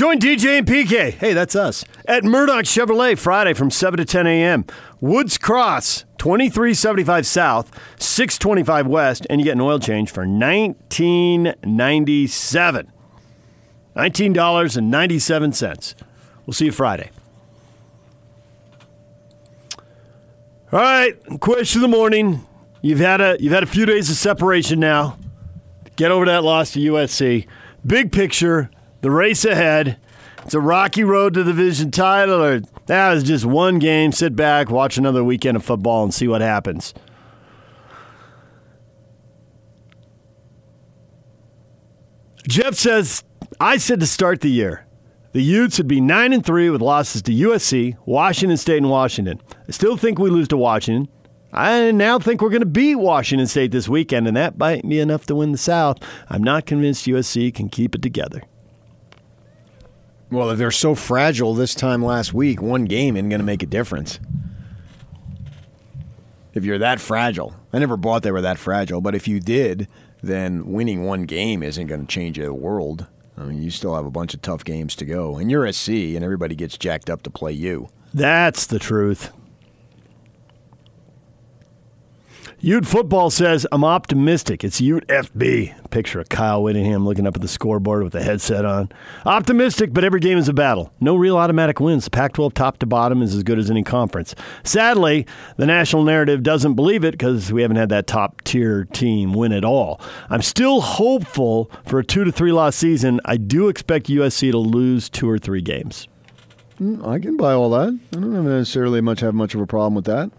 Join DJ and PK. Hey, that's us. At Murdoch Chevrolet Friday from 7 to 10 a.m. Woods Cross, 2375 South, 625 West, and you get an oil change for 1997 $19.97. We'll see you Friday. All right, question of the morning. You've had a you've had a few days of separation now. Get over that loss to USC. Big picture, the race ahead. It's a rocky road to the division title, or that was just one game. Sit back, watch another weekend of football, and see what happens. Jeff says, I said to start the year, the Utes would be 9 and 3 with losses to USC, Washington State, and Washington. I still think we lose to Washington. I now think we're going to beat Washington State this weekend, and that might be enough to win the South. I'm not convinced USC can keep it together. Well, if they're so fragile this time last week, one game isn't going to make a difference. If you're that fragile, I never bought they were that fragile, but if you did, then winning one game isn't going to change the world. I mean, you still have a bunch of tough games to go, and you're SC, and everybody gets jacked up to play you. That's the truth. Ute football says, I'm optimistic. It's Ute FB. Picture of Kyle Whittingham looking up at the scoreboard with the headset on. Optimistic, but every game is a battle. No real automatic wins. The Pac 12 top to bottom is as good as any conference. Sadly, the national narrative doesn't believe it because we haven't had that top tier team win at all. I'm still hopeful for a two to three loss season. I do expect USC to lose two or three games. Hmm, I can buy all that. I don't necessarily much have much of a problem with that.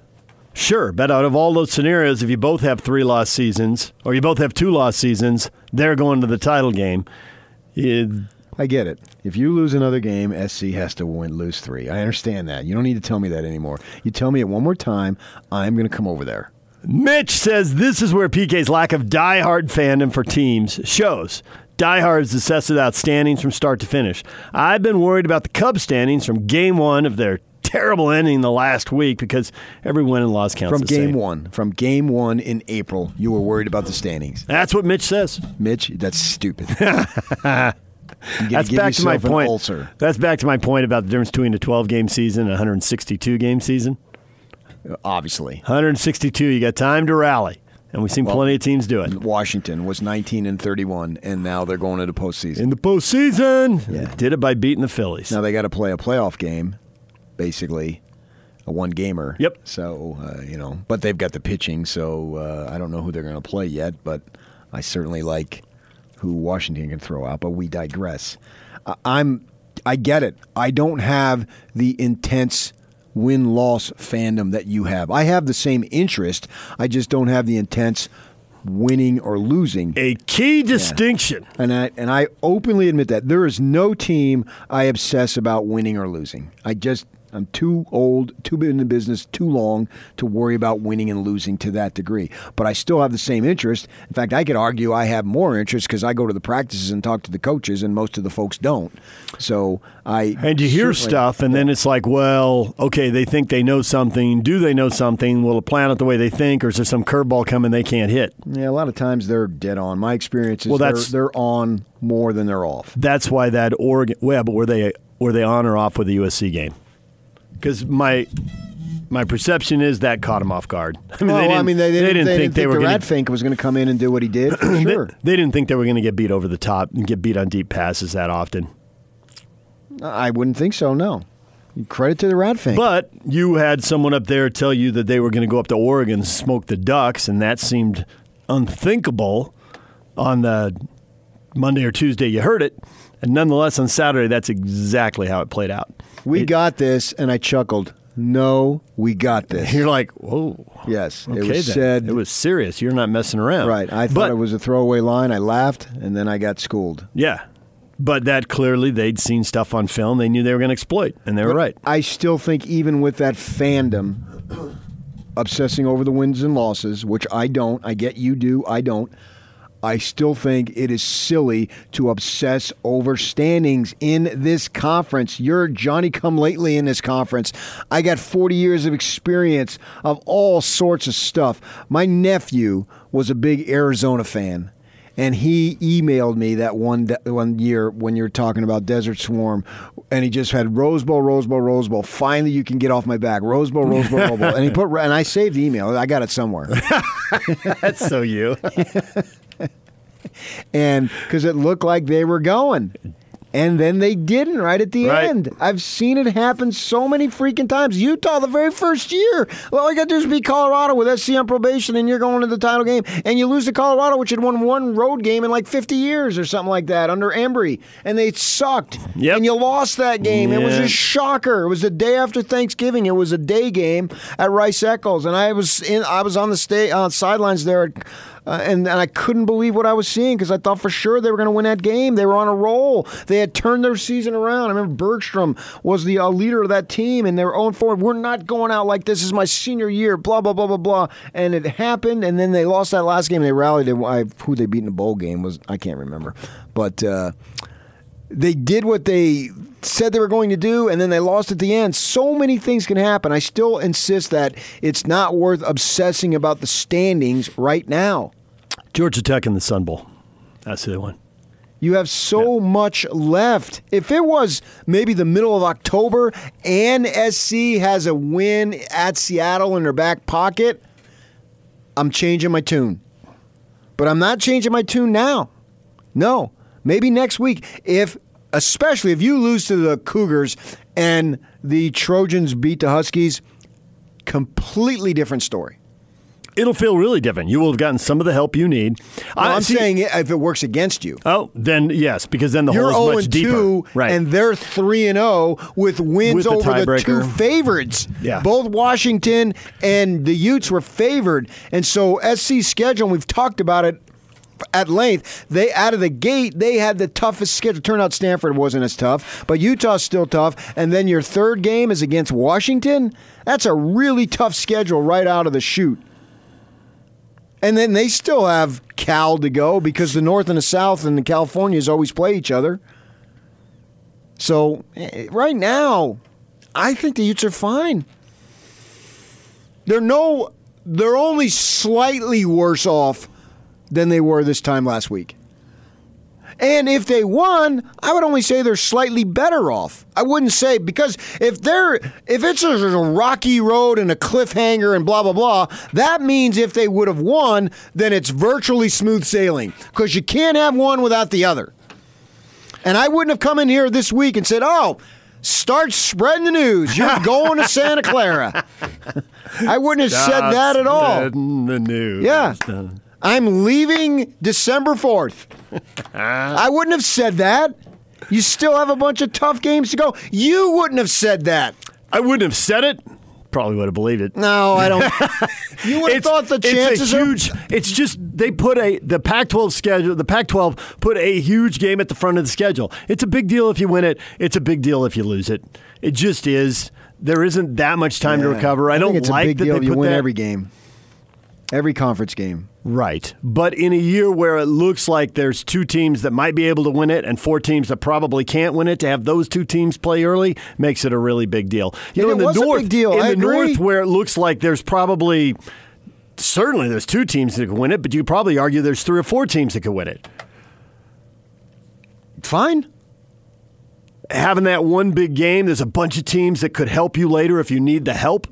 Sure, but out of all those scenarios, if you both have three lost seasons or you both have two lost seasons, they're going to the title game. It, I get it. If you lose another game, SC has to win, lose three. I understand that. You don't need to tell me that anymore. You tell me it one more time, I'm going to come over there. Mitch says this is where PK's lack of diehard fandom for teams shows. Diehards assess it standings from start to finish. I've been worried about the Cubs standings from game one of their terrible ending the last week because every win and loss counts. From game same. one, from game one in April, you were worried about the standings. That's what Mitch says. Mitch, that's stupid. That's back to my point. Ulcer. That's back to my point about the difference between a 12 game season and a 162 game season. Obviously, 162, you got time to rally. And we've seen Well, plenty of teams do it. Washington was 19 and 31, and now they're going to the postseason. In the postseason, Yeah. did it by beating the Phillies. Now they got to play a playoff game, basically, a one gamer. Yep. So uh, you know, but they've got the pitching, so uh, I don't know who they're going to play yet. But I certainly like who Washington can throw out. But we digress. I- I'm, I get it. I don't have the intense win loss fandom that you have. I have the same interest. I just don't have the intense winning or losing. a key distinction. And I and I openly admit that there is no team I obsess about winning or losing. I just I'm too old, too been in the business too long to worry about winning and losing to that degree. But I still have the same interest. In fact, I could argue I have more interest because I go to the practices and talk to the coaches, and most of the folks don't. So I And you hear stuff, and then it's like, well, okay, they think they know something. Do they know something? Will it plan it the way they think, or is there some curveball coming they can't hit? Yeah, a lot of times they're dead on. My experience is Well, they're, that's- they're on more than they're off. That's why that Oregon. Well, but were they were they on or off with the USC game? Because my my perception is that caught him off guard. I mean, oh, well, they didn't, I mean, they, they, didn't they think they were the going Rat Fink was going to come in and do what he did. For They, sure. they didn't think they were going to get beat over the top and get beat on deep passes that often. I wouldn't think so. No. Credit to the Rat Fink. But you had someone up there tell you that they were going to go up to Oregon and smoke the Ducks, and that seemed unthinkable on the Monday or Tuesday you heard it. And nonetheless, on Saturday, that's exactly how it played out. we It- got this, and I chuckled. No, we got this. You're like, whoa. yes, Okay, it was then. said. it was serious. You're not messing around. right. I thought but, it was a throwaway line. I laughed, and then I got schooled. Yeah. But that clearly they'd seen stuff on film they knew they were going to exploit, and they were right. I still think, even with that fandom obsessing over the wins and losses, which I don't, I get you do, I don't. I still think it is silly to obsess over standings in this conference. You're Johnny come lately in this conference. I got 40 years of experience of all sorts of stuff. My nephew was a big Arizona fan. and he emailed me that one one year when you're talking about Desert Swarm, and he just had Rose Bowl, Rose Bowl, Rose Bowl. Finally, you can get off my back, Rose Bowl, Rose Bowl, Rose Bowl. And he put and I saved the email. I got it somewhere. That's so you. and because it looked like they were going. And then they didn't right at the Right. end. I've seen it happen so many freaking times. Utah, the very first year, well, all you got to do is beat Colorado with SC on probation, and you're going to the title game, and you lose to Colorado, which had won one road game in like 50 years or something like that under Embree, and they sucked. Yep. And you lost that game. It was a shocker. It was the day after Thanksgiving. It was a day game at Rice Eccles, and I was in. I was on the sta- on sidelines there. Uh, and, and I couldn't believe what I was seeing because I thought for sure they were going to win that game. They were on a roll. They had turned their season around. I remember Bergstrom was the uh, leader of that team, and they were 0 4. We're not going out like this is my senior year, blah, blah, blah, blah, blah. And it happened, and then they lost that last game. They rallied. And I, who they beat in the bowl game was, I can't remember. But. Uh, they did what they said they were going to do and then they lost at the end. So many things can happen. I still insist that it's not worth obsessing about the standings right now. Georgia Tech in the Sun Bowl. That's the they won. You have so much left. If it was maybe the middle of October and SC has a win at Seattle in their back pocket, I'm changing my tune. But I'm not changing my tune now. No. Maybe next week if especially if you lose to the Cougars and the Trojans beat the Huskies, completely different story. It'll feel really different. You will have gotten some of the help you need. I'm see- saying if it works against you. Oh, then yes, because then the You're hole 0 is much oh and deeper. 2, right. and they're 3 and 0 with wins With the over the two favorites. Yeah. Both Washington and the Utes were favored. And so SC's schedule, and we've talked about it at length, they out of the gate, they had the toughest schedule. Turned out Stanford wasn't as tough, but Utah's still tough. And then your third game is against Washington. That's a really tough schedule right out of the chute. And then they still have Cal to go because the North and the South and the Californias always play each other. So eh, right now, I think the Utes are fine. They're no, they're only slightly worse off than they were this time last week. And if they won, I would only say they're slightly better off. I wouldn't say because if they're if it's a, a rocky road and a cliffhanger and blah blah blah, that means if they would have won, then it's virtually smooth sailing because you can't have one without the other. And I wouldn't have come in here this week and said, "Oh, start spreading the news. You're going to Santa Clara." I wouldn't have said that at all. The news. Yeah. I'm leaving December 4th. Uh-huh. I wouldn't have said that. You still have a bunch of tough games to go. You wouldn't have said that. I wouldn't have said it. Probably would have believed it. No, I don't. You would have thought the chances it's a are huge. It's just they put a the Pac-12 schedule. The Pac-12 put a huge game at the front of the schedule. It's a big deal if you win it. It's a big deal if you lose it. It just is. There isn't that much time to Yeah. recover. I, don't think it's like a big that deal they if you put win that. every game, every conference game. Right. But in a year where it looks like there's two teams that might be able to win it and four teams that probably can't win it, to have those two teams play early makes it a really big deal. You And know, in the north, deal. in I the agree. north where it looks like there's probably certainly there's two teams that can win it, but you probably argue there's three or four teams that could win it. Fine. Having that one big game, there's a bunch of teams that could help you later if you need the help.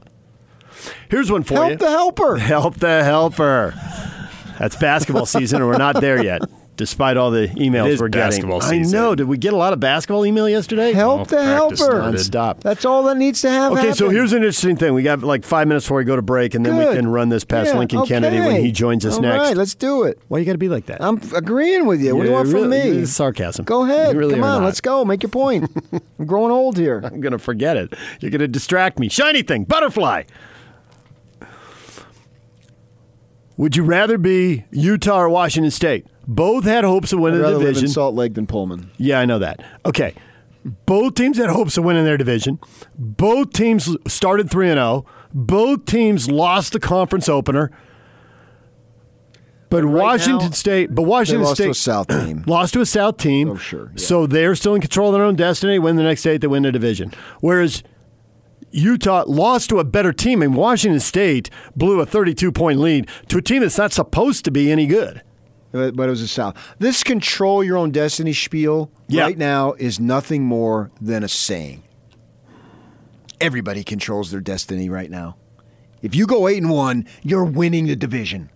Here's one for you. Help the helper. Help the helper. That's basketball season, and we're not there yet, despite all the emails It is we're getting. basketball I season. know. Did we get a lot of basketball email yesterday? Help the practice helper. started. Stop. That's all that needs to happen. Okay, so here's an interesting thing. We got like five minutes before we go to break, and then we Good. can run this past Yeah, Lincoln Kennedy when okay. he joins us All next. right, let's do it. Why you got to be like that? I'm agreeing with you. What do you You're want from really- me? it's sarcasm. Go ahead. You really Come are on, not. let's go. Make your point. I'm growing old here. I'm going to forget it. You're going to distract me. Shiny thing, butterfly. Would you rather be Utah or Washington State? Both had hopes of winning I'd the rather live division. in Salt Lake than Pullman. Yeah, I know that. Okay. Both teams had hopes of winning their division. Both teams started 3 and 0. Both teams lost the conference opener. But right Washington now, State, but Washington lost State to a South team. lost to a South team. Oh, sure, yeah. So they're still in control of their own destiny. Win the next state, they win the division. Whereas Utah lost to a better team, and Washington State blew a 32 point lead to a team that's not supposed to be any good. but but it was the South. This control your own destiny spiel Yeah. right now is nothing more than a saying. Everybody controls their destiny right now. If you go eight and one, you're winning the division.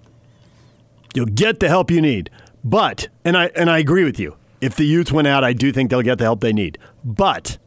You'll get the help you need. But, and I and I agree with you. If the Utes went out, I do think they'll get the help they need. But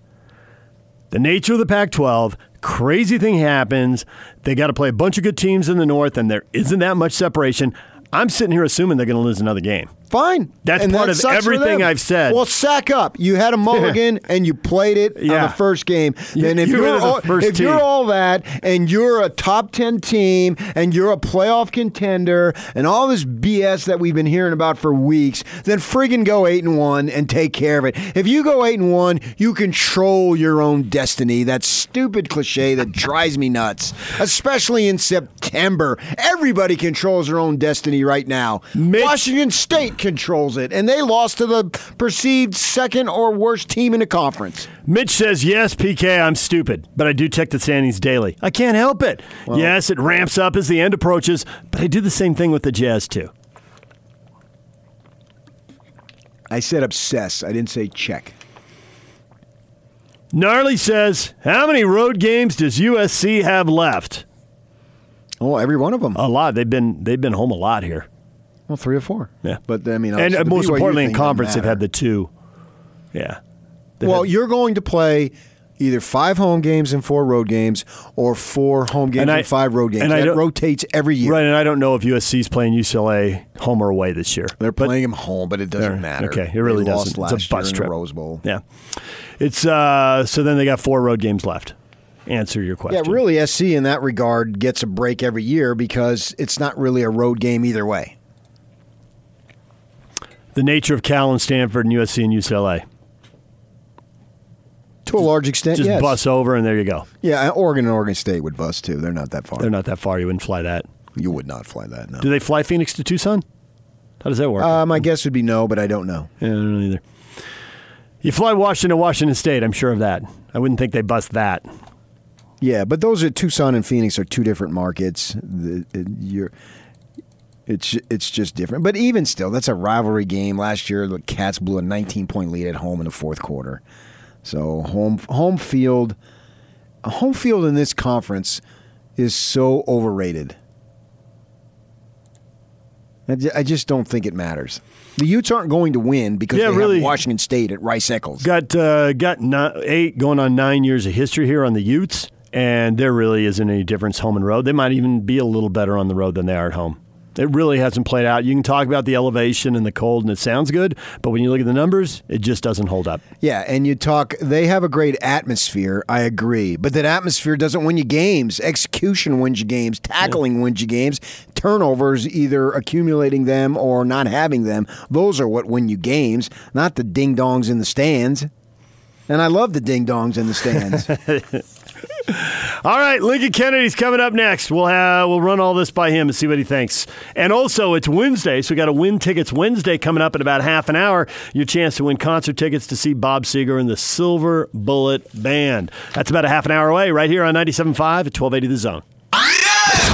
the nature of the Pac 12, crazy thing happens. They got to play a bunch of good teams in the North, and there isn't that much separation. I'm sitting here assuming they're going to lose another game. Fine. That's And part that of everything. I've said. Well, sack up. You had a mulligan and you played it on the first game. Then if you you're the all, if you're all that and you're a top ten team and you're a playoff contender and all this BS that we've been hearing about for weeks, then friggin' go eight and one and take care of it. If you go eight and one, you control your own destiny. That stupid cliche that drives me nuts, especially in September. Everybody controls their own destiny right now. Mitch- Washington State controls it, and they lost to the perceived second or worst team in the conference. Mitch says, Yes, PK, I'm stupid, but I do check the standings daily. I can't help it. yes, it ramps up as the end approaches, but I do the same thing with the Jazz, too. I said obsess. I didn't say check. Gnarly says, How many road games does USC have left? Oh, every one of them. A lot. They've been they've been home a lot here. Well, three or four. Yeah. but I mean, and uh, most BYU importantly, in conference, they've had the two. Yeah. They've Well, had- you're going to play either five home games and four road games, or four home games And and, five road games. and I that rotates every year. right, and I don't know if USC's playing UCLA home or away this year. They're But- playing them home, but it doesn't matter. Okay, it really They doesn't. It's last a bus trip. Rose Bowl. Yeah. It's uh so then they got four road games left. Answer your question. Yeah, really, SC in that regard gets a break every year because it's not really a road game either way. The nature of Cal and Stanford and USC and UCLA. To a large extent, Just yes. bus over and there you go. Yeah, Oregon and Oregon State would bus too. They're not that far. They're not that far. You wouldn't fly that. You would not fly that. No. Do they fly Phoenix to Tucson? How does that work? Uh, my guess would be no, but I don't know. Yeah, I don't know either. You fly Washington to Washington State. I'm sure of that. I wouldn't think they bust that. Yeah, but those are Tucson and Phoenix are two different markets. The, you're, it's it's just different. But even still, that's a rivalry game. Last year, the Cats blew a 19 point lead at home in the fourth quarter. So home home field, home field in this conference is so overrated. I just don't think it matters. The Utes aren't going to win because Yeah, they really. have Washington State at Rice Eccles. Got uh, got eight going on nine years of history here on the Utes, and there really isn't any difference home and road. They might even be a little better on the road than they are at home. It really hasn't played out. You can talk about the elevation and the cold, and it sounds good, but when you look at the numbers, it just doesn't hold up. Yeah, and you talk, they have a great atmosphere. I agree. But that atmosphere doesn't win you games. Execution wins you games. Tackling wins you games. Turnovers, either accumulating them or not having them, those are what win you games, not the ding dongs in the stands. And I love the ding dongs in the stands. All right, Lincoln Kennedy's coming up next. We'll have we'll run all this by him and see what he thinks. And also, it's Wednesday, so we got a win tickets Wednesday coming up in about half an hour. Your chance to win concert tickets to see Bob Seger and the Silver Bullet Band. That's about a half an hour away, right here on 97.5 at 1280 The Zone.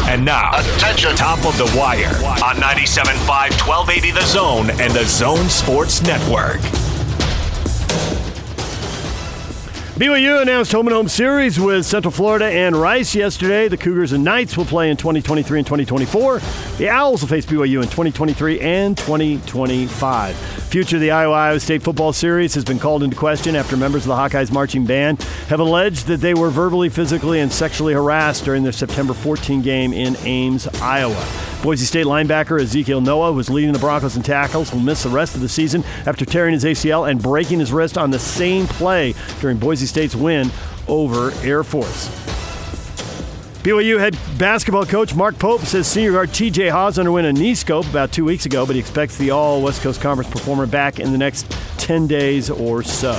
And now, Attention. top of the wire on 97.5, 1280 The Zone and the Zone Sports Network. BYU announced home and home series with Central Florida and Rice yesterday. The Cougars and Knights will play in 2023 and 2024. The Owls will face BYU in 2023 and 2025. Future of the Iowa Iowa State football series has been called into question after members of the Hawkeyes marching band have alleged that they were verbally, physically, and sexually harassed during their September 14 game in Ames, Iowa. Boise State linebacker Ezekiel Noa was leading the Broncos in tackles will miss the rest of the season after tearing his ACL and breaking his wrist on the same play during Boise State's win over Air Force. BYU head basketball coach Mark Pope says senior guard TJ Haws underwent a knee scope about two weeks ago, but he expects the all West Coast Conference performer back in the next 10 days or so.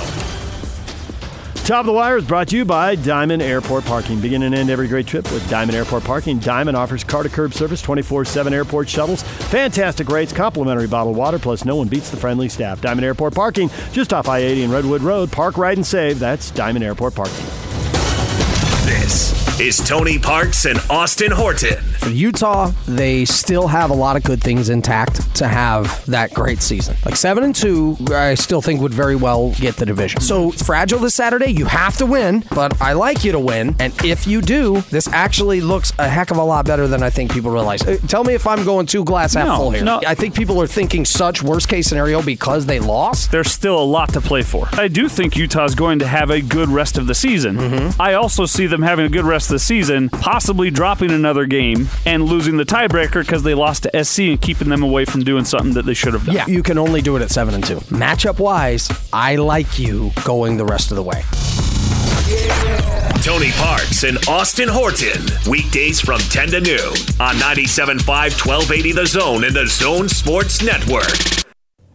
Top of the Wire is brought to you by Diamond Airport Parking. Begin and end every great trip with Diamond Airport Parking. Diamond offers car to curb service, 24 7 airport shuttles, fantastic rates, complimentary bottled water, plus no one beats the friendly staff. Diamond Airport Parking, just off I 80 and Redwood Road. Park, ride, and save. That's Diamond Airport Parking. This is Tony Parks and Austin Horton. For Utah, they still have a lot of good things intact to have that great season. Like 7 and 2, I still think would very well get the division. So, it's fragile this Saturday. You have to win, but I like you to win. And if you do, this actually looks a heck of a lot better than I think people realize. Uh, Tell me if I'm going two glass half No, full here. no. I think people are thinking such worst case scenario because they lost. There's still a lot to play for. I do think Utah's going to have a good rest of the season. Mm-hmm. I also see them having a good rest of the season, possibly dropping another game and losing the tiebreaker because they lost to SC and keeping them away from doing something that they should have done. Yeah, you can only do it at 7 and 2. Matchup wise, I like you going the rest of the way. Tony Parks and Austin Horton. Weekdays from 10 to noon on 97.5 1280 The Zone and The Zone Sports Network.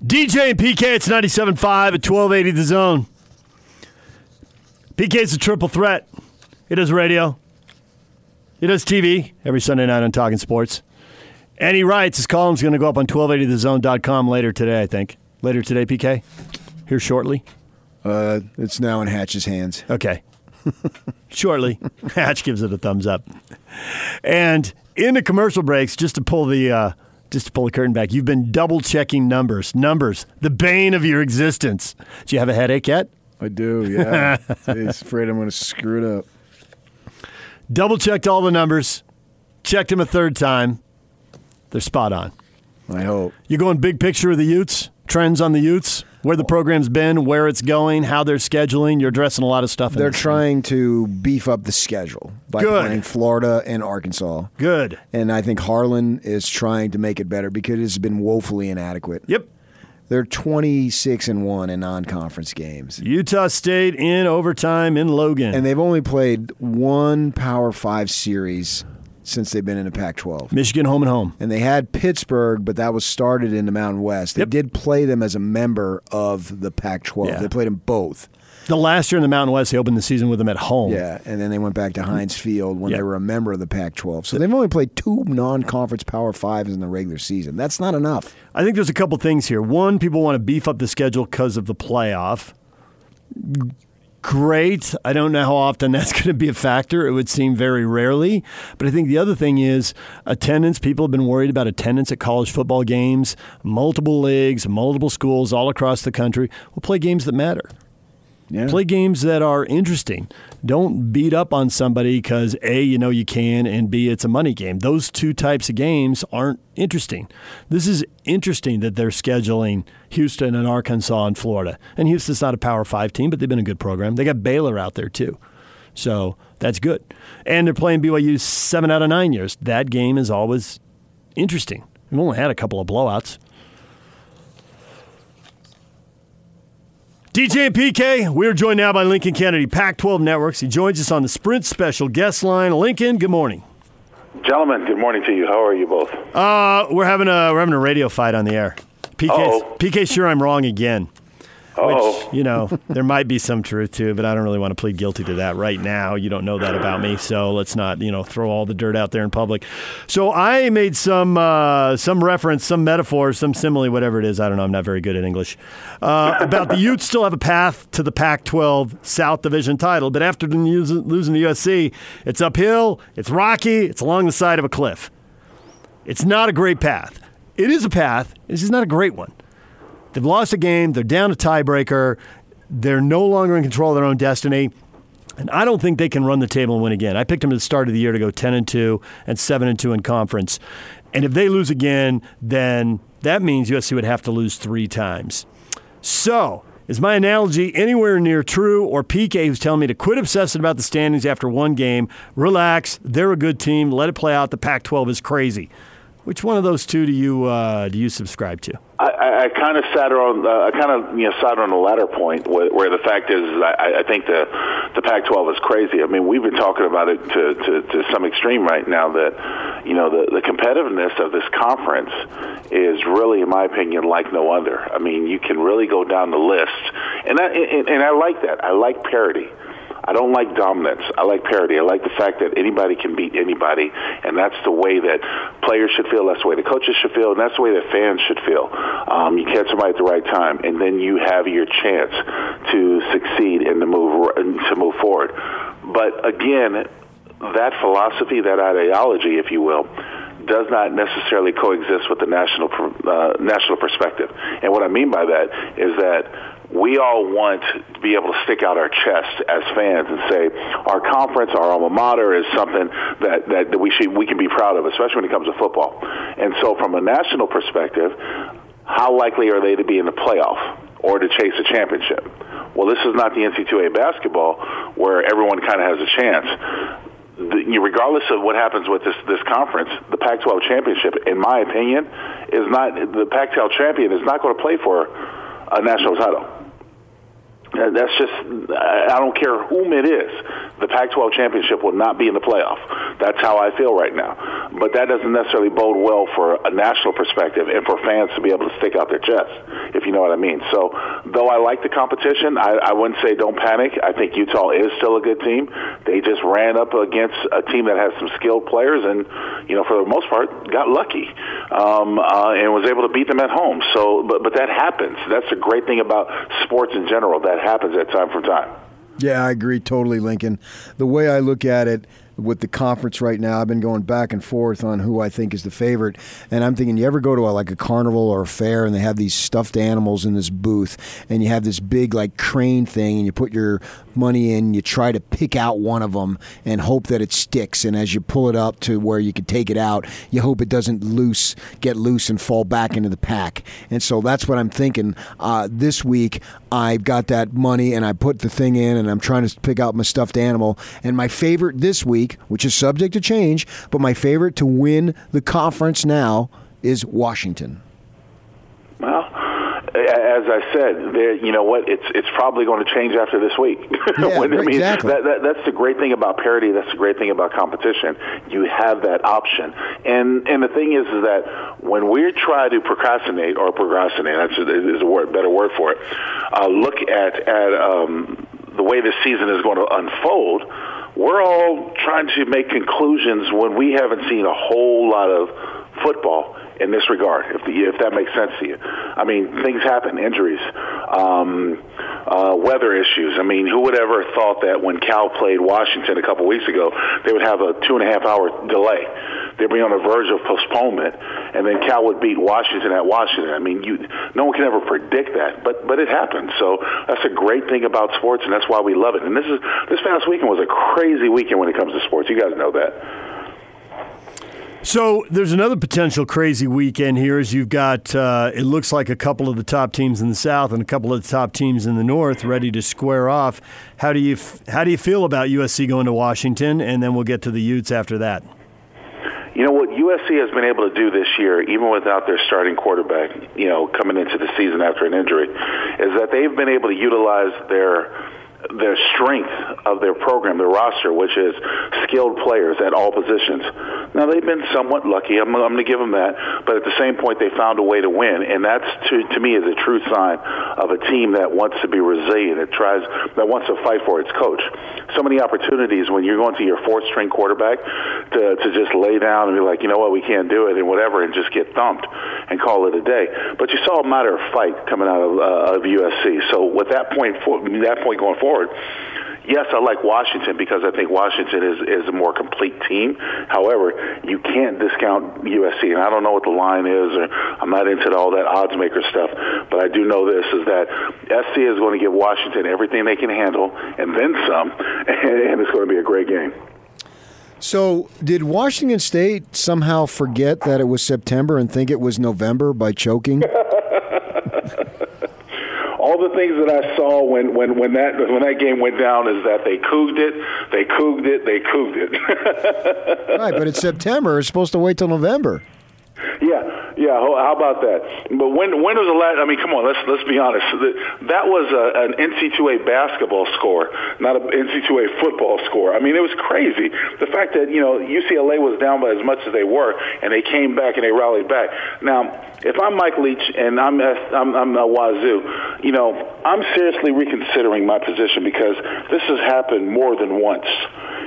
DJ and PK, it's 97.5 at 1280 The Zone. PK's a triple threat. He does radio. He does TV every Sunday night on Talking Sports. And he writes, his column's going to go up on 1280thezone.com later today, I think. Later today, PK? Here shortly? Uh, it's now in Hatch's hands. Okay. Shortly. Hatch gives it a thumbs up. And in the commercial breaks, just to pull the uh, just to pull the curtain back, you've been double checking numbers. Numbers, the bane of your existence. Do you have a headache yet? I do, yeah. He's afraid I'm going to screw it up. Double checked all the numbers. Checked them a third time. They're spot on. I hope. You're going big picture of the Utes? Trends on the Utes? Where the program's been, where it's going, how they're scheduling. You're addressing a lot of stuff. They're trying to beef up the schedule by Good. playing Florida and Arkansas. Good. And I think Harlan is trying to make it better because it's been woefully inadequate. Yep. They're 26 and 1 in non-conference games. Utah State in overtime in Logan. And they've only played one Power 5 series since they've been in the Pac-12. Michigan home and home. And they had Pittsburgh, but that was started in the Mountain West. They Yep. did play them as a member of the Pac-12. Yeah. They played them both. The last year in the Mountain West, they opened the season with them at home. Yeah, and then they went back to Heinz Field when Yeah. they were a member of the Pac-12. So they've only played two non-conference Power Fives in the regular season. That's not enough. I think there's a couple things here. One, people want to beef up the schedule because of the playoff. Great. I don't know how often that's going to be a factor. It would seem very rarely. But I think the other thing is attendance. People have been worried about attendance at college football games, multiple leagues, multiple schools all across the country. We'll play games that matter. Yeah. Play games that are interesting. Don't beat up on somebody because A, you know you can, and B, it's a money game. Those two types of games aren't interesting. This is interesting that they're scheduling Houston and Arkansas and Florida. And Houston's not a Power Five team, but they've been a good program. They got Baylor out there too. So that's good. And they're playing BYU seven out of nine years. That game is always interesting. We've only had a couple of blowouts. DJ and PK, we're joined now by Lincoln Kennedy, Pac 12 Networks. He joins us on the Sprint special guest line. Lincoln, good morning. Gentlemen, good morning to you. How are you both? Uh, we're having a we're having a radio fight on the air. PK, PK, sure I'm wrong again. Oh, Which, you know, there might be some truth to, but I don't really want to plead guilty to that right now. You don't know that about me, so let's not, you know, throw all the dirt out there in public. So I made some uh, some reference, some metaphor, some simile, whatever it is. I don't know. I'm not very good at English. Uh, about the Utes still have a path to the Pac-12 South Division title, but after losing losing to USC, it's uphill, it's rocky, it's along the side of a cliff. It's not a great path. It is a path. It's just not a great one. They've lost a game. They're down a tiebreaker. They're no longer in control of their own destiny. And I don't think they can run the table and win again. I picked them at the start of the year to go 10 and 2 and 7 and 2 in conference. And if they lose again, then that means USC would have to lose three times. So, is my analogy anywhere near true, or PK who's telling me to quit obsessing about the standings after one game, relax, they're a good team, let it play out, the Pac 12 is crazy? Which one of those two do you, uh, do you subscribe to? I, I, kind of sat on. Uh, I kind of you know sat on the latter point, where, where the fact is, I, I think the the Pac-12 is crazy. I mean, we've been talking about it to, to, to some extreme right now. That you know the the competitiveness of this conference is really, in my opinion, like no other. I mean, you can really go down the list, and I, and, and I like that. I like parity. I don't like dominance. I like parity. I like the fact that anybody can beat anybody, and that's the way that players should feel. That's the way the coaches should feel, and that's the way that fans should feel. Um, you catch somebody at the right time, and then you have your chance to succeed and to move to move forward. But again, that philosophy, that ideology, if you will, does not necessarily coexist with the national uh, national perspective. And what I mean by that is that we all want to be able to stick out our chest as fans and say our conference, our alma mater, is something that, that, that we should we can be proud of, especially when it comes to football. And so, from a national perspective, how likely are they to be in the playoff or to chase a championship? Well, this is not the NC2A basketball where everyone kind of has a chance. The, regardless of what happens with this this conference, the Pac-12 championship, in my opinion, is not the Pac-12 champion is not going to play for a national title. That's just, I don't care whom it is. The Pac 12 championship will not be in the playoff. That's how I feel right now. But that doesn't necessarily bode well for a national perspective and for fans to be able to stick out their chests, if you know what I mean. So, though I like the competition, I, I wouldn't say don't panic. I think Utah is still a good team. They just ran up against a team that has some skilled players and, you know, for the most part, got lucky um, uh, and was able to beat them at home. So, but, but that happens. That's the great thing about sports in general. That happens at time from time. Yeah, I agree totally, Lincoln. The way I look at it, with the conference right now. I've been going back and forth on who I think is the favorite, and I'm thinking you ever go to a, like a carnival or a fair and they have these stuffed animals in this booth, and you have this big like crane thing, and you put your money in, you try to pick out one of them and hope that it sticks, and as you pull it up to where you can take it out, you hope it doesn't loose, get loose, and fall back into the pack. And so that's what I'm thinking. Uh, this week, I've got that money, and I put the thing in, and I'm trying to pick out my stuffed animal, and my favorite this week which is subject to change, but my favorite to win the conference now is Washington. Well, as I said, there, you know what? It's it's probably going to change after this week. Yeah, when, I mean, exactly. That, that, that's the great thing about parity. That's the great thing about competition. You have that option, and and the thing is, is that when we try to procrastinate or procrastinate, that's a, is a word, better word for it. Uh, look at at um, the way this season is going to unfold we're all trying to make conclusions when we haven't seen a whole lot of football in this regard, if the, if that makes sense to you. I mean, things happen, injuries, um, uh, weather issues. I mean, who would ever thought that when Cal played Washington a couple weeks ago, they would have a two and a half hour delay? They'd be on the verge of postponement, and then Cal would beat Washington at Washington. I mean, you, no one can ever predict that, but but it happens. So that's a great thing about sports, and that's why we love it. And this is this past weekend was a crazy weekend when it comes to sports. You guys know that. So there's another potential crazy weekend here as you've got, uh, it looks like a couple of the top teams in the South and a couple of the top teams in the North ready to square off. How do you, how do you feel about USC going to Washington? And then we'll get to the Utes after that. You know what USC has been able to do this year, even without their starting quarterback, you know, coming into the season after an injury, is that they've been able to utilize their their strength of their program, their roster, which is skilled players at all positions. Now they've been somewhat lucky. I'm, I'm going to give them that, but at the same point, they found a way to win, and that's to to me is a true sign of a team that wants to be resilient. It tries that wants to fight for its coach. So many opportunities when you're going to your fourth string quarterback to to just lay down and be like, you know what, we can't do it, and whatever, and just get thumped and call it a day. But you saw a matter of fight coming out of, uh, of USC. So with that point, for, that point going forward forward. Yes, I like Washington because I think Washington is, is a more complete team. However, you can't discount USC, and I don't know what the line is, or I'm not into all that odds maker stuff. But I do know this is that SC is going to give Washington everything they can handle, and then some, and it's going to be a great game. So, did Washington State somehow forget that it was September and think it was November by choking? the things that I saw when when when that when that game went down is that they cooged it, they cooged it, they cooged it. right, but it's September. It's supposed to wait till November. Yeah. How about that? But when when was the last? I mean, come on. Let's let's be honest. That was a, an NC2A basketball score, not an NC2A football score. I mean, it was crazy. The fact that you know UCLA was down by as much as they were, and they came back and they rallied back. Now, if I'm Mike Leach and I'm I'm, I'm a Wazoo, you know, I'm seriously reconsidering my position because this has happened more than once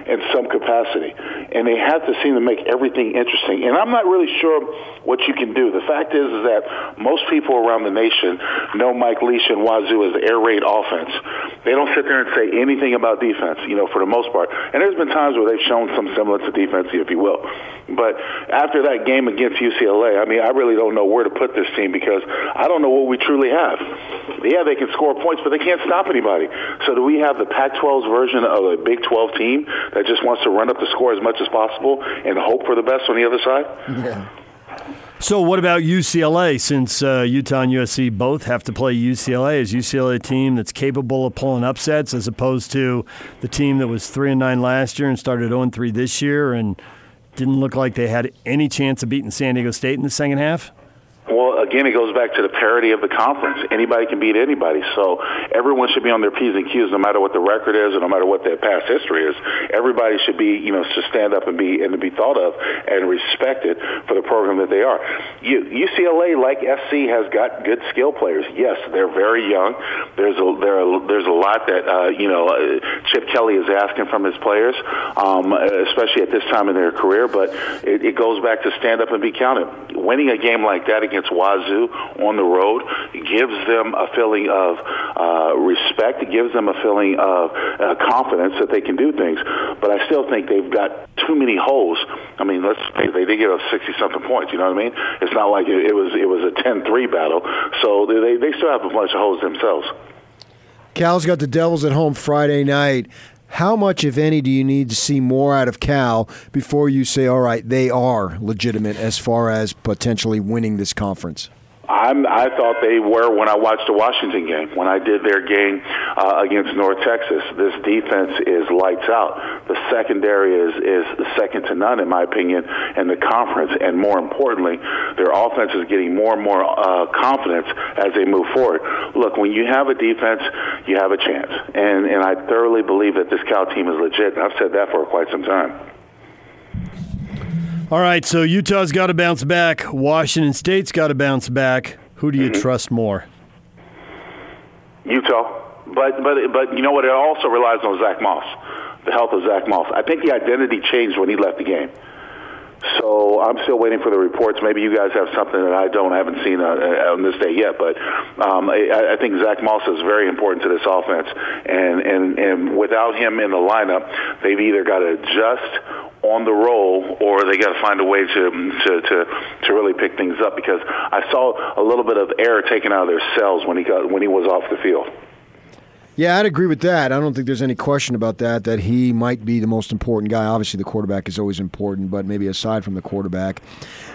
in some capacity, and they have to seem to make everything interesting. And I'm not really sure what you can do do. The fact is, is that most people around the nation know Mike Leach and Wazoo as air raid offense. They don't sit there and say anything about defense, you know, for the most part. And there's been times where they've shown some semblance of defense, if you will. But after that game against UCLA, I mean, I really don't know where to put this team because I don't know what we truly have. Yeah, they can score points, but they can't stop anybody. So do we have the Pac-12's version of a Big 12 team that just wants to run up the score as much as possible and hope for the best on the other side? Yeah. So, what about UCLA? Since uh, Utah and USC both have to play UCLA, is UCLA a team that's capable of pulling upsets as opposed to the team that was three and nine last year and started zero and three this year and didn't look like they had any chance of beating San Diego State in the second half? Well, again, it goes back to the parity of the conference. Anybody can beat anybody. So everyone should be on their P's and Q's no matter what the record is and no matter what their past history is. Everybody should be, you know, to stand up and be and to be thought of and respected for the program that they are. UCLA, like SC, has got good skill players. Yes, they're very young. There's a there are, there's a lot that uh, you know uh, Chip Kelly is asking from his players, um, especially at this time in their career. But it, it goes back to stand up and be counted. Winning a game like that against Wazoo on the road gives them a feeling of uh, respect. It gives them a feeling of uh, confidence that they can do things. But I still think they've got too many holes. I mean, let's they did give us sixty something points. You know what I mean? It's not like it, it was it was a 10-3 battle. So they they still have a bunch of holes themselves. Cal's got the Devils at home Friday night. How much, if any, do you need to see more out of Cal before you say, all right, they are legitimate as far as potentially winning this conference? I'm, I thought they were when I watched the Washington game, when I did their game uh, against North Texas. This defense is lights out. The secondary is, is second to none, in my opinion, in the conference. And more importantly, their offense is getting more and more uh, confidence as they move forward. Look, when you have a defense, you have a chance. And, and I thoroughly believe that this Cal team is legit. I've said that for quite some time. All right, so Utah's got to bounce back. Washington State's got to bounce back. Who do you mm-hmm. trust more? Utah. But but but you know what? It also relies on Zach Moss, the health of Zach Moss. I think the identity changed when he left the game. So I'm still waiting for the reports. Maybe you guys have something that I don't. I haven't seen uh, on this day yet, but um, I, I think Zach Moss is very important to this offense. And and and without him in the lineup, they've either got to adjust on the roll, or they got to find a way to, to to to really pick things up. Because I saw a little bit of air taken out of their cells when he got when he was off the field. Yeah, I'd agree with that. I don't think there's any question about that, that he might be the most important guy. Obviously, the quarterback is always important, but maybe aside from the quarterback,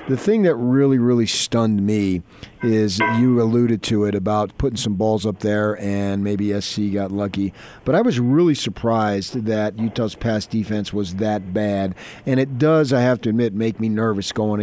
the thing that really, really stunned me is you alluded to it about putting some balls up there and maybe SC got lucky. But I was really surprised that Utah's pass defense was that bad. And it does, I have to admit, make me nervous going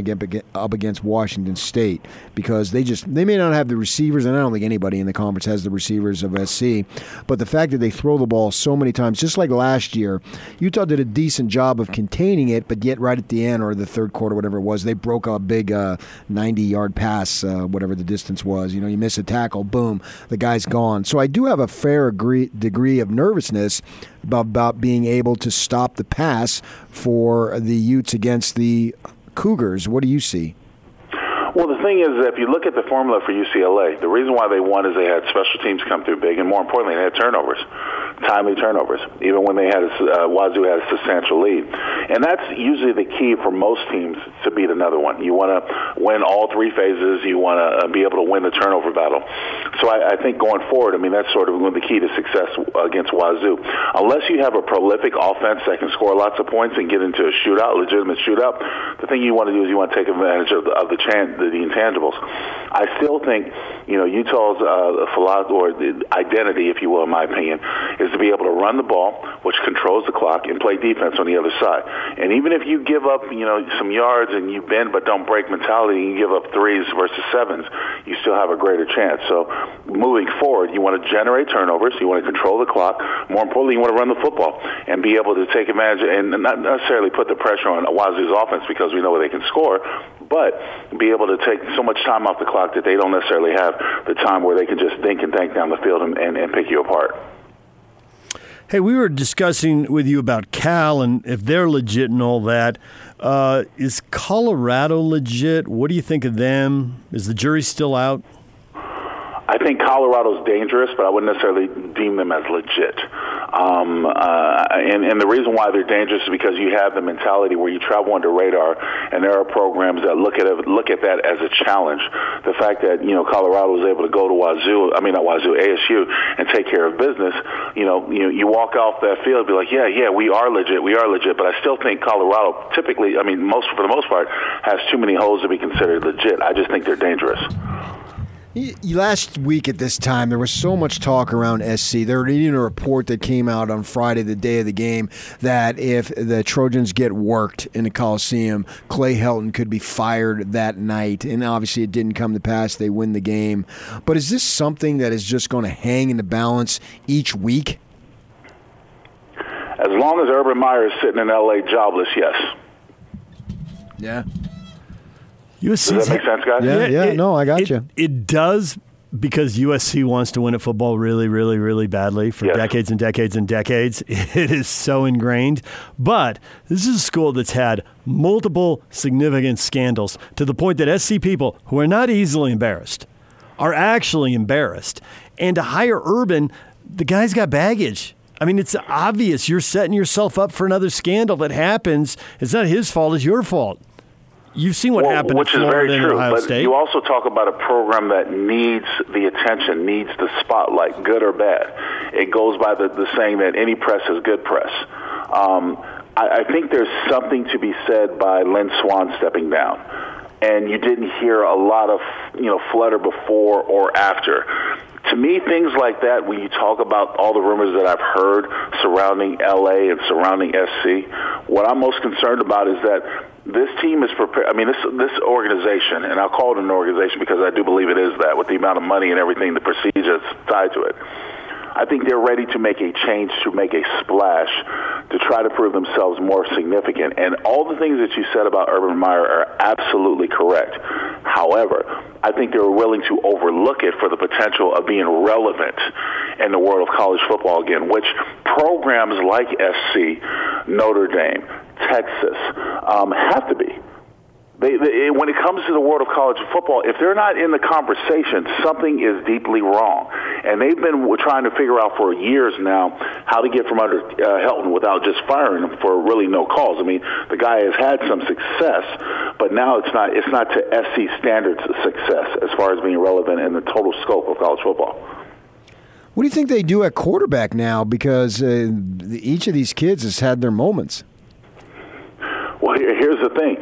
up against Washington State because they just, they may not have the receivers, and I don't think anybody in the conference has the receivers of SC. But the fact that they throw the ball so many times, just like last year, Utah did a decent job of containing it, but yet right at the end or the third quarter, whatever it was, they broke a big 90 uh, yard pass, uh, whatever the distance was. You know, you miss a tackle, boom, the guy's gone. So I do have a fair agree, degree of nervousness about, about being able to stop the pass for the Utes against the Cougars. What do you see? Thing is, if you look at the formula for UCLA, the reason why they won is they had special teams come through big, and more importantly, they had turnovers, timely turnovers, even when they had a, uh, Wazoo had a substantial lead. And that's usually the key for most teams to beat another one. You want to win all three phases. You want to uh, be able to win the turnover battle. So I, I think going forward, I mean, that's sort of the key to success against Wazoo. Unless you have a prolific offense that can score lots of points and get into a shootout, legitimate shootout, the thing you want to do is you want to take advantage of the, of the chance the, the intangibles. I still think, you know, Utah's uh, philosophy or identity, if you will, in my opinion, is to be able to run the ball, which controls the clock, and play defense on the other side. And even if you give up, you know, some yards and you bend but don't break mentality, and you give up threes versus sevens, you still have a greater chance. So moving forward, you want to generate turnovers, you want to control the clock. More importantly, you want to run the football and be able to take advantage and not necessarily put the pressure on Wazoo's offense because we know where they can score, but be able to take so much time off the clock that they don't necessarily have the time where they can just think and think down the field and, and, and pick you apart. Hey, we were discussing with you about Cal and if they're legit and all that. Uh, is Colorado legit? What do you think of them? Is the jury still out? I think Colorado's dangerous, but I wouldn't necessarily deem them as legit. Um, uh, and, and the reason why they're dangerous is because you have the mentality where you travel under radar, and there are programs that look at look at that as a challenge. The fact that you know Colorado was able to go to Wazoo, I mean not Wazoo, ASU, and take care of business. You know, you you walk off that field, and be like, yeah, yeah, we are legit, we are legit. But I still think Colorado, typically, I mean, most for the most part, has too many holes to be considered legit. I just think they're dangerous. Last week at this time, there was so much talk around SC. There was even a report that came out on Friday, the day of the game, that if the Trojans get worked in the Coliseum, Clay Helton could be fired that night. And obviously, it didn't come to pass. They win the game. But is this something that is just going to hang in the balance each week? As long as Urban Meyer is sitting in LA jobless, yes. Yeah. Does that make sense, guys? Yeah, yeah. it- no, I got it- you. It does because USC wants to win at football really, really, really badly for Yes. decades and decades and decades. It is so ingrained. But this is a school that's had multiple significant scandals to the point that SC people who are not easily embarrassed are actually embarrassed. And to hire Urban, the guy's got baggage. I mean, it's obvious you're setting yourself up for another scandal that happens. It's not his fault, it's your fault. You've seen what Well, happened which is very true. Ohio but State. you also talk about a program that needs the attention, needs the spotlight, good or bad. It goes by the, the saying that any press is good press. Um, I, I think there's something to be said by Lynn Swann stepping down. And you didn't hear a lot of you know flutter before or after. To me, things like that, when you talk about all the rumors that I've heard surrounding LA and surrounding SC, what I'm most concerned about is that this team is prepared. I mean, this this organization, and I'll call it an organization because I do believe it is that with the amount of money and everything, the procedures tied to it. I think they're ready to make a change, to make a splash, to try to prove themselves more significant. And all the things that you said about Urban Meyer are absolutely correct. However, I think they were willing to overlook it for the potential of being relevant in the world of college football again, which programs like SC, Notre Dame, Texas um, have to be. They, they, when it comes to the world of college football, if they're not in the conversation, something is deeply wrong. And they've been trying to figure out for years now how to get from under uh, Helton without just firing him for really no cause. I mean, the guy has had some success, but now it's not it's not to SC standards success as far as being relevant in the total scope of college football. What do you think they do at quarterback now? Because uh, each of these kids has had their moments. Here's the thing: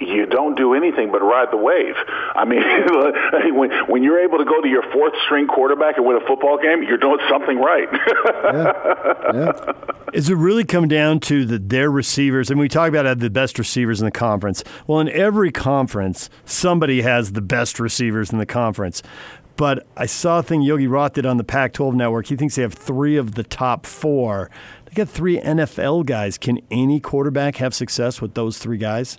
you, don't do anything but ride the wave. I mean, when when you're able to go to your fourth string quarterback and win a football game, you're doing something right. Is it really come down to the, their receivers? And we talk about have the best receivers in the conference. Well, in every conference, somebody has the best receivers in the conference. But I saw a thing Yogi Roth did on the Pac 12 network. He thinks they have three of the top four. They got three NFL guys. Can any quarterback have success with those three guys?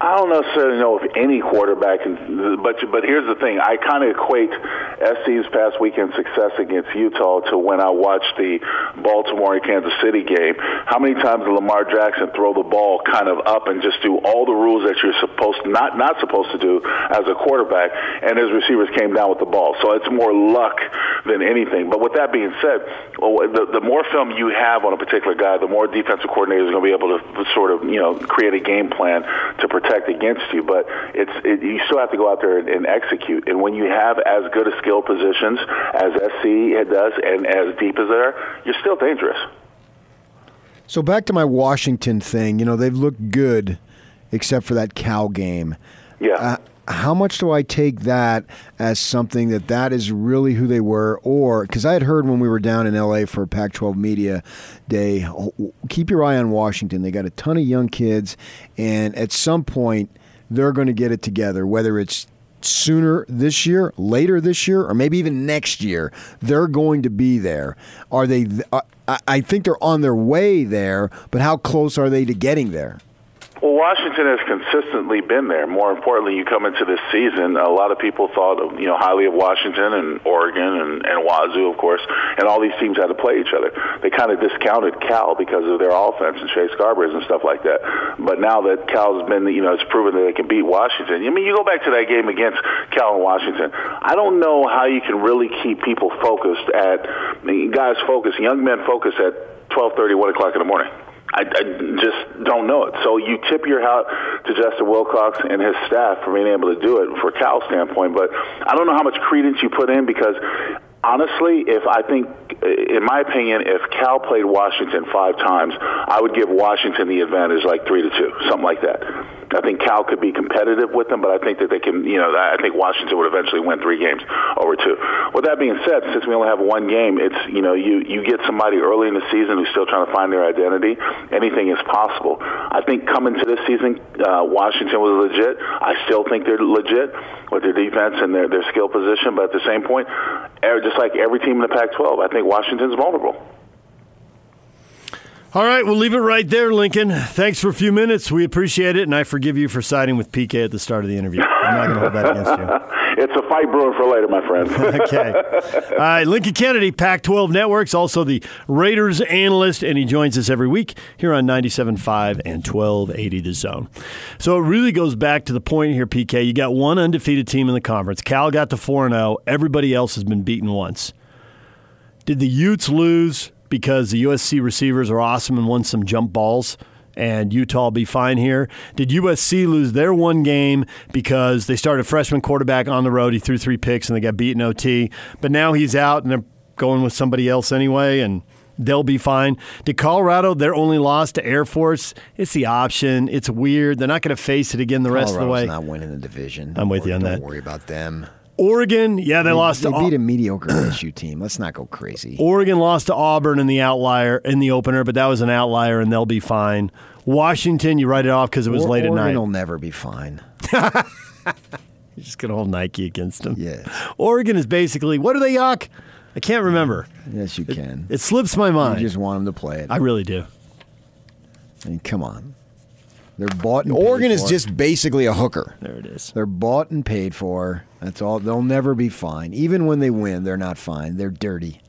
I don't necessarily know if any quarterback can, but but here's the thing: I kind of equate SC's past weekend success against Utah to when I watched the Baltimore and Kansas City game. How many times did Lamar Jackson throw the ball kind of up and just do all the rules that you're supposed not not supposed to do as a quarterback, and his receivers came down with the ball. So it's more luck than anything. But with that being said, the, the more film you have on a particular guy, the more defensive coordinators are going to be able to sort of you know create a game plan to protect against you. But it's it, you still have to go out there and, and execute. And when you have as good a skill positions as SC does and as deep as they are, you're still dangerous. So back to my Washington thing. You know they've looked good, except for that Cal game. Yeah. Uh, how much do I take that as something that that is really who they were, or because I had heard when we were down in LA for Pac-12 Media Day, keep your eye on Washington. They got a ton of young kids, and at some point they're going to get it together. Whether it's sooner this year, later this year, or maybe even next year, they're going to be there. Are they? Uh, I think they're on their way there, but how close are they to getting there? Well, Washington has consistently been there. More importantly, you come into this season, a lot of people thought you know highly of Washington and Oregon and, and Wazoo, of course, and all these teams had to play each other. They kind of discounted Cal because of their offense and Chase Garbers and stuff like that. But now that Cal's been, you know, it's proven that they can beat Washington. I mean, you go back to that game against Cal and Washington. I don't know how you can really keep people focused at guys focused, young men focused at 12:30, 1 o'clock in the morning. I, I just don't know it. So you tip your hat to Justin Wilcox and his staff for being able to do it for Cal's standpoint, but I don't know how much credence you put in because honestly, if I think, in my opinion, if Cal played Washington five times, I would give Washington the advantage like three to two, something like that. I think Cal could be competitive with them, but I think that they can, you know, I think Washington would eventually win three games over two. With that being said, since we only have one game, it's, you know, you, you get somebody early in the season who's still trying to find their identity. Anything is possible. I think coming to this season, uh, Washington was legit. I still think they're legit with their defense and their, their skill position, but at the same point, er, just like every team in the Pac-12, I think Washington's vulnerable. All right, we'll leave it right there, Lincoln. Thanks for a few minutes. We appreciate it, and I forgive you for siding with PK at the start of the interview. I'm not going to hold that against you. it's a fight brewing for later, my friend. okay. All right, Lincoln Kennedy, Pac 12 Networks, also the Raiders analyst, and he joins us every week here on 97.5 and 1280 The Zone. So it really goes back to the point here, PK. You got one undefeated team in the conference. Cal got to 4 0. Everybody else has been beaten once. Did the Utes lose? Because the USC receivers are awesome and won some jump balls and Utah will be fine here. Did USC lose their one game because they started a freshman quarterback on the road? He threw three picks and they got beaten OT, but now he's out and they're going with somebody else anyway and they'll be fine. Did Colorado their only loss to Air Force? It's the option. It's weird. They're not going to face it again the rest of the way. not winning the division. I'm with Don't you on worry- that. Don't worry about them. Oregon, yeah, they, lost They to beat a mediocre LSU team. Let's not go crazy. Oregon lost to Auburn in the outlier in the opener, but that was an outlier, and they'll be fine. Washington, you write it off because it was Or- late at night. Oregon will never be fine. You're just gonna hold Nike against them. Yeah. Oregon is basically what do they yuck? I can't remember. Yes, you can. It slips my you mind. just want them to play it. I really do. I mean, come on. They're bought. paid Oregon is for. just basically a hooker. There it is. They're bought and paid for. That's all. They'll never be fine. Even when they win, they're not fine. They're dirty.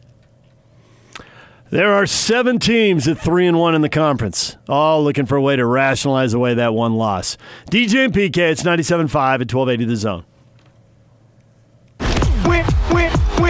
There are seven teams at three and one in the conference, all looking for a way to rationalize away that one loss. DJ and PK, it's 97.5 at 1280 The Zone. Win,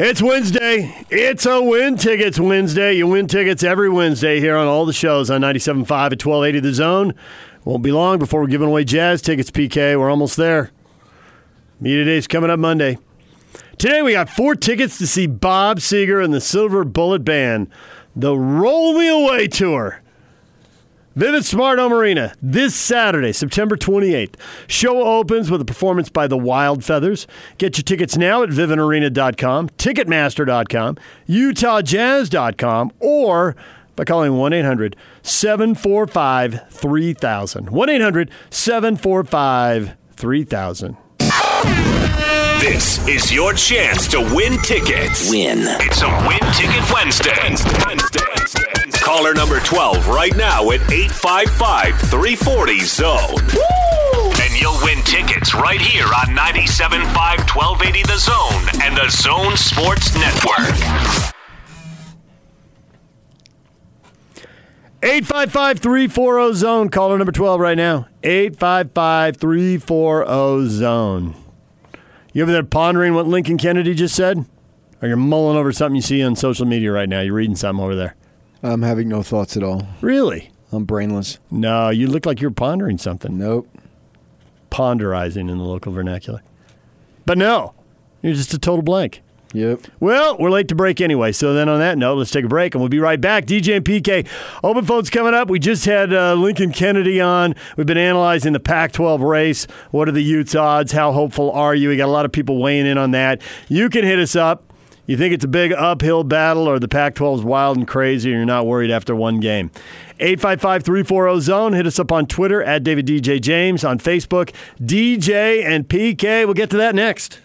It's Wednesday. It's a win tickets Wednesday. You win tickets every Wednesday here on all the shows on 97.5 at 1280 The Zone. Won't be long before we're giving away jazz tickets, PK. We're almost there. Media Day's coming up Monday. Today we got four tickets to see Bob Seger and the Silver Bullet Band, the Roll Me Away Tour. Vivint Smart Home Arena this Saturday, September 28th. Show opens with a performance by the Wild Feathers. Get your tickets now at vivintarena.com, ticketmaster.com, utahjazz.com, or by calling 1 800 745 3000. 1 800 745 3000. This is your chance to win tickets. Win. It's a Win Ticket Wednesday. Caller number 12 right now at 855 340 Zone. And you'll win tickets right here on 97.5 1280 The Zone and the Zone Sports Network. 855 340 Zone. Caller number 12 right now. 855 340 Zone. You over there pondering what Lincoln Kennedy just said? Or you're mulling over something you see on social media right now? You're reading something over there. I'm having no thoughts at all. Really? I'm brainless. No, you look like you're pondering something. Nope. Ponderizing in the local vernacular. But no, you're just a total blank. Yep. Well, we're late to break anyway. So then, on that note, let's take a break, and we'll be right back. DJ and PK, open phones coming up. We just had uh, Lincoln Kennedy on. We've been analyzing the Pac-12 race. What are the Utes' odds? How hopeful are you? We got a lot of people weighing in on that. You can hit us up. You think it's a big uphill battle, or the Pac-12 is wild and crazy, and you're not worried after one game. 855-340 zone. Hit us up on Twitter at David DJ James on Facebook. DJ and PK. We'll get to that next.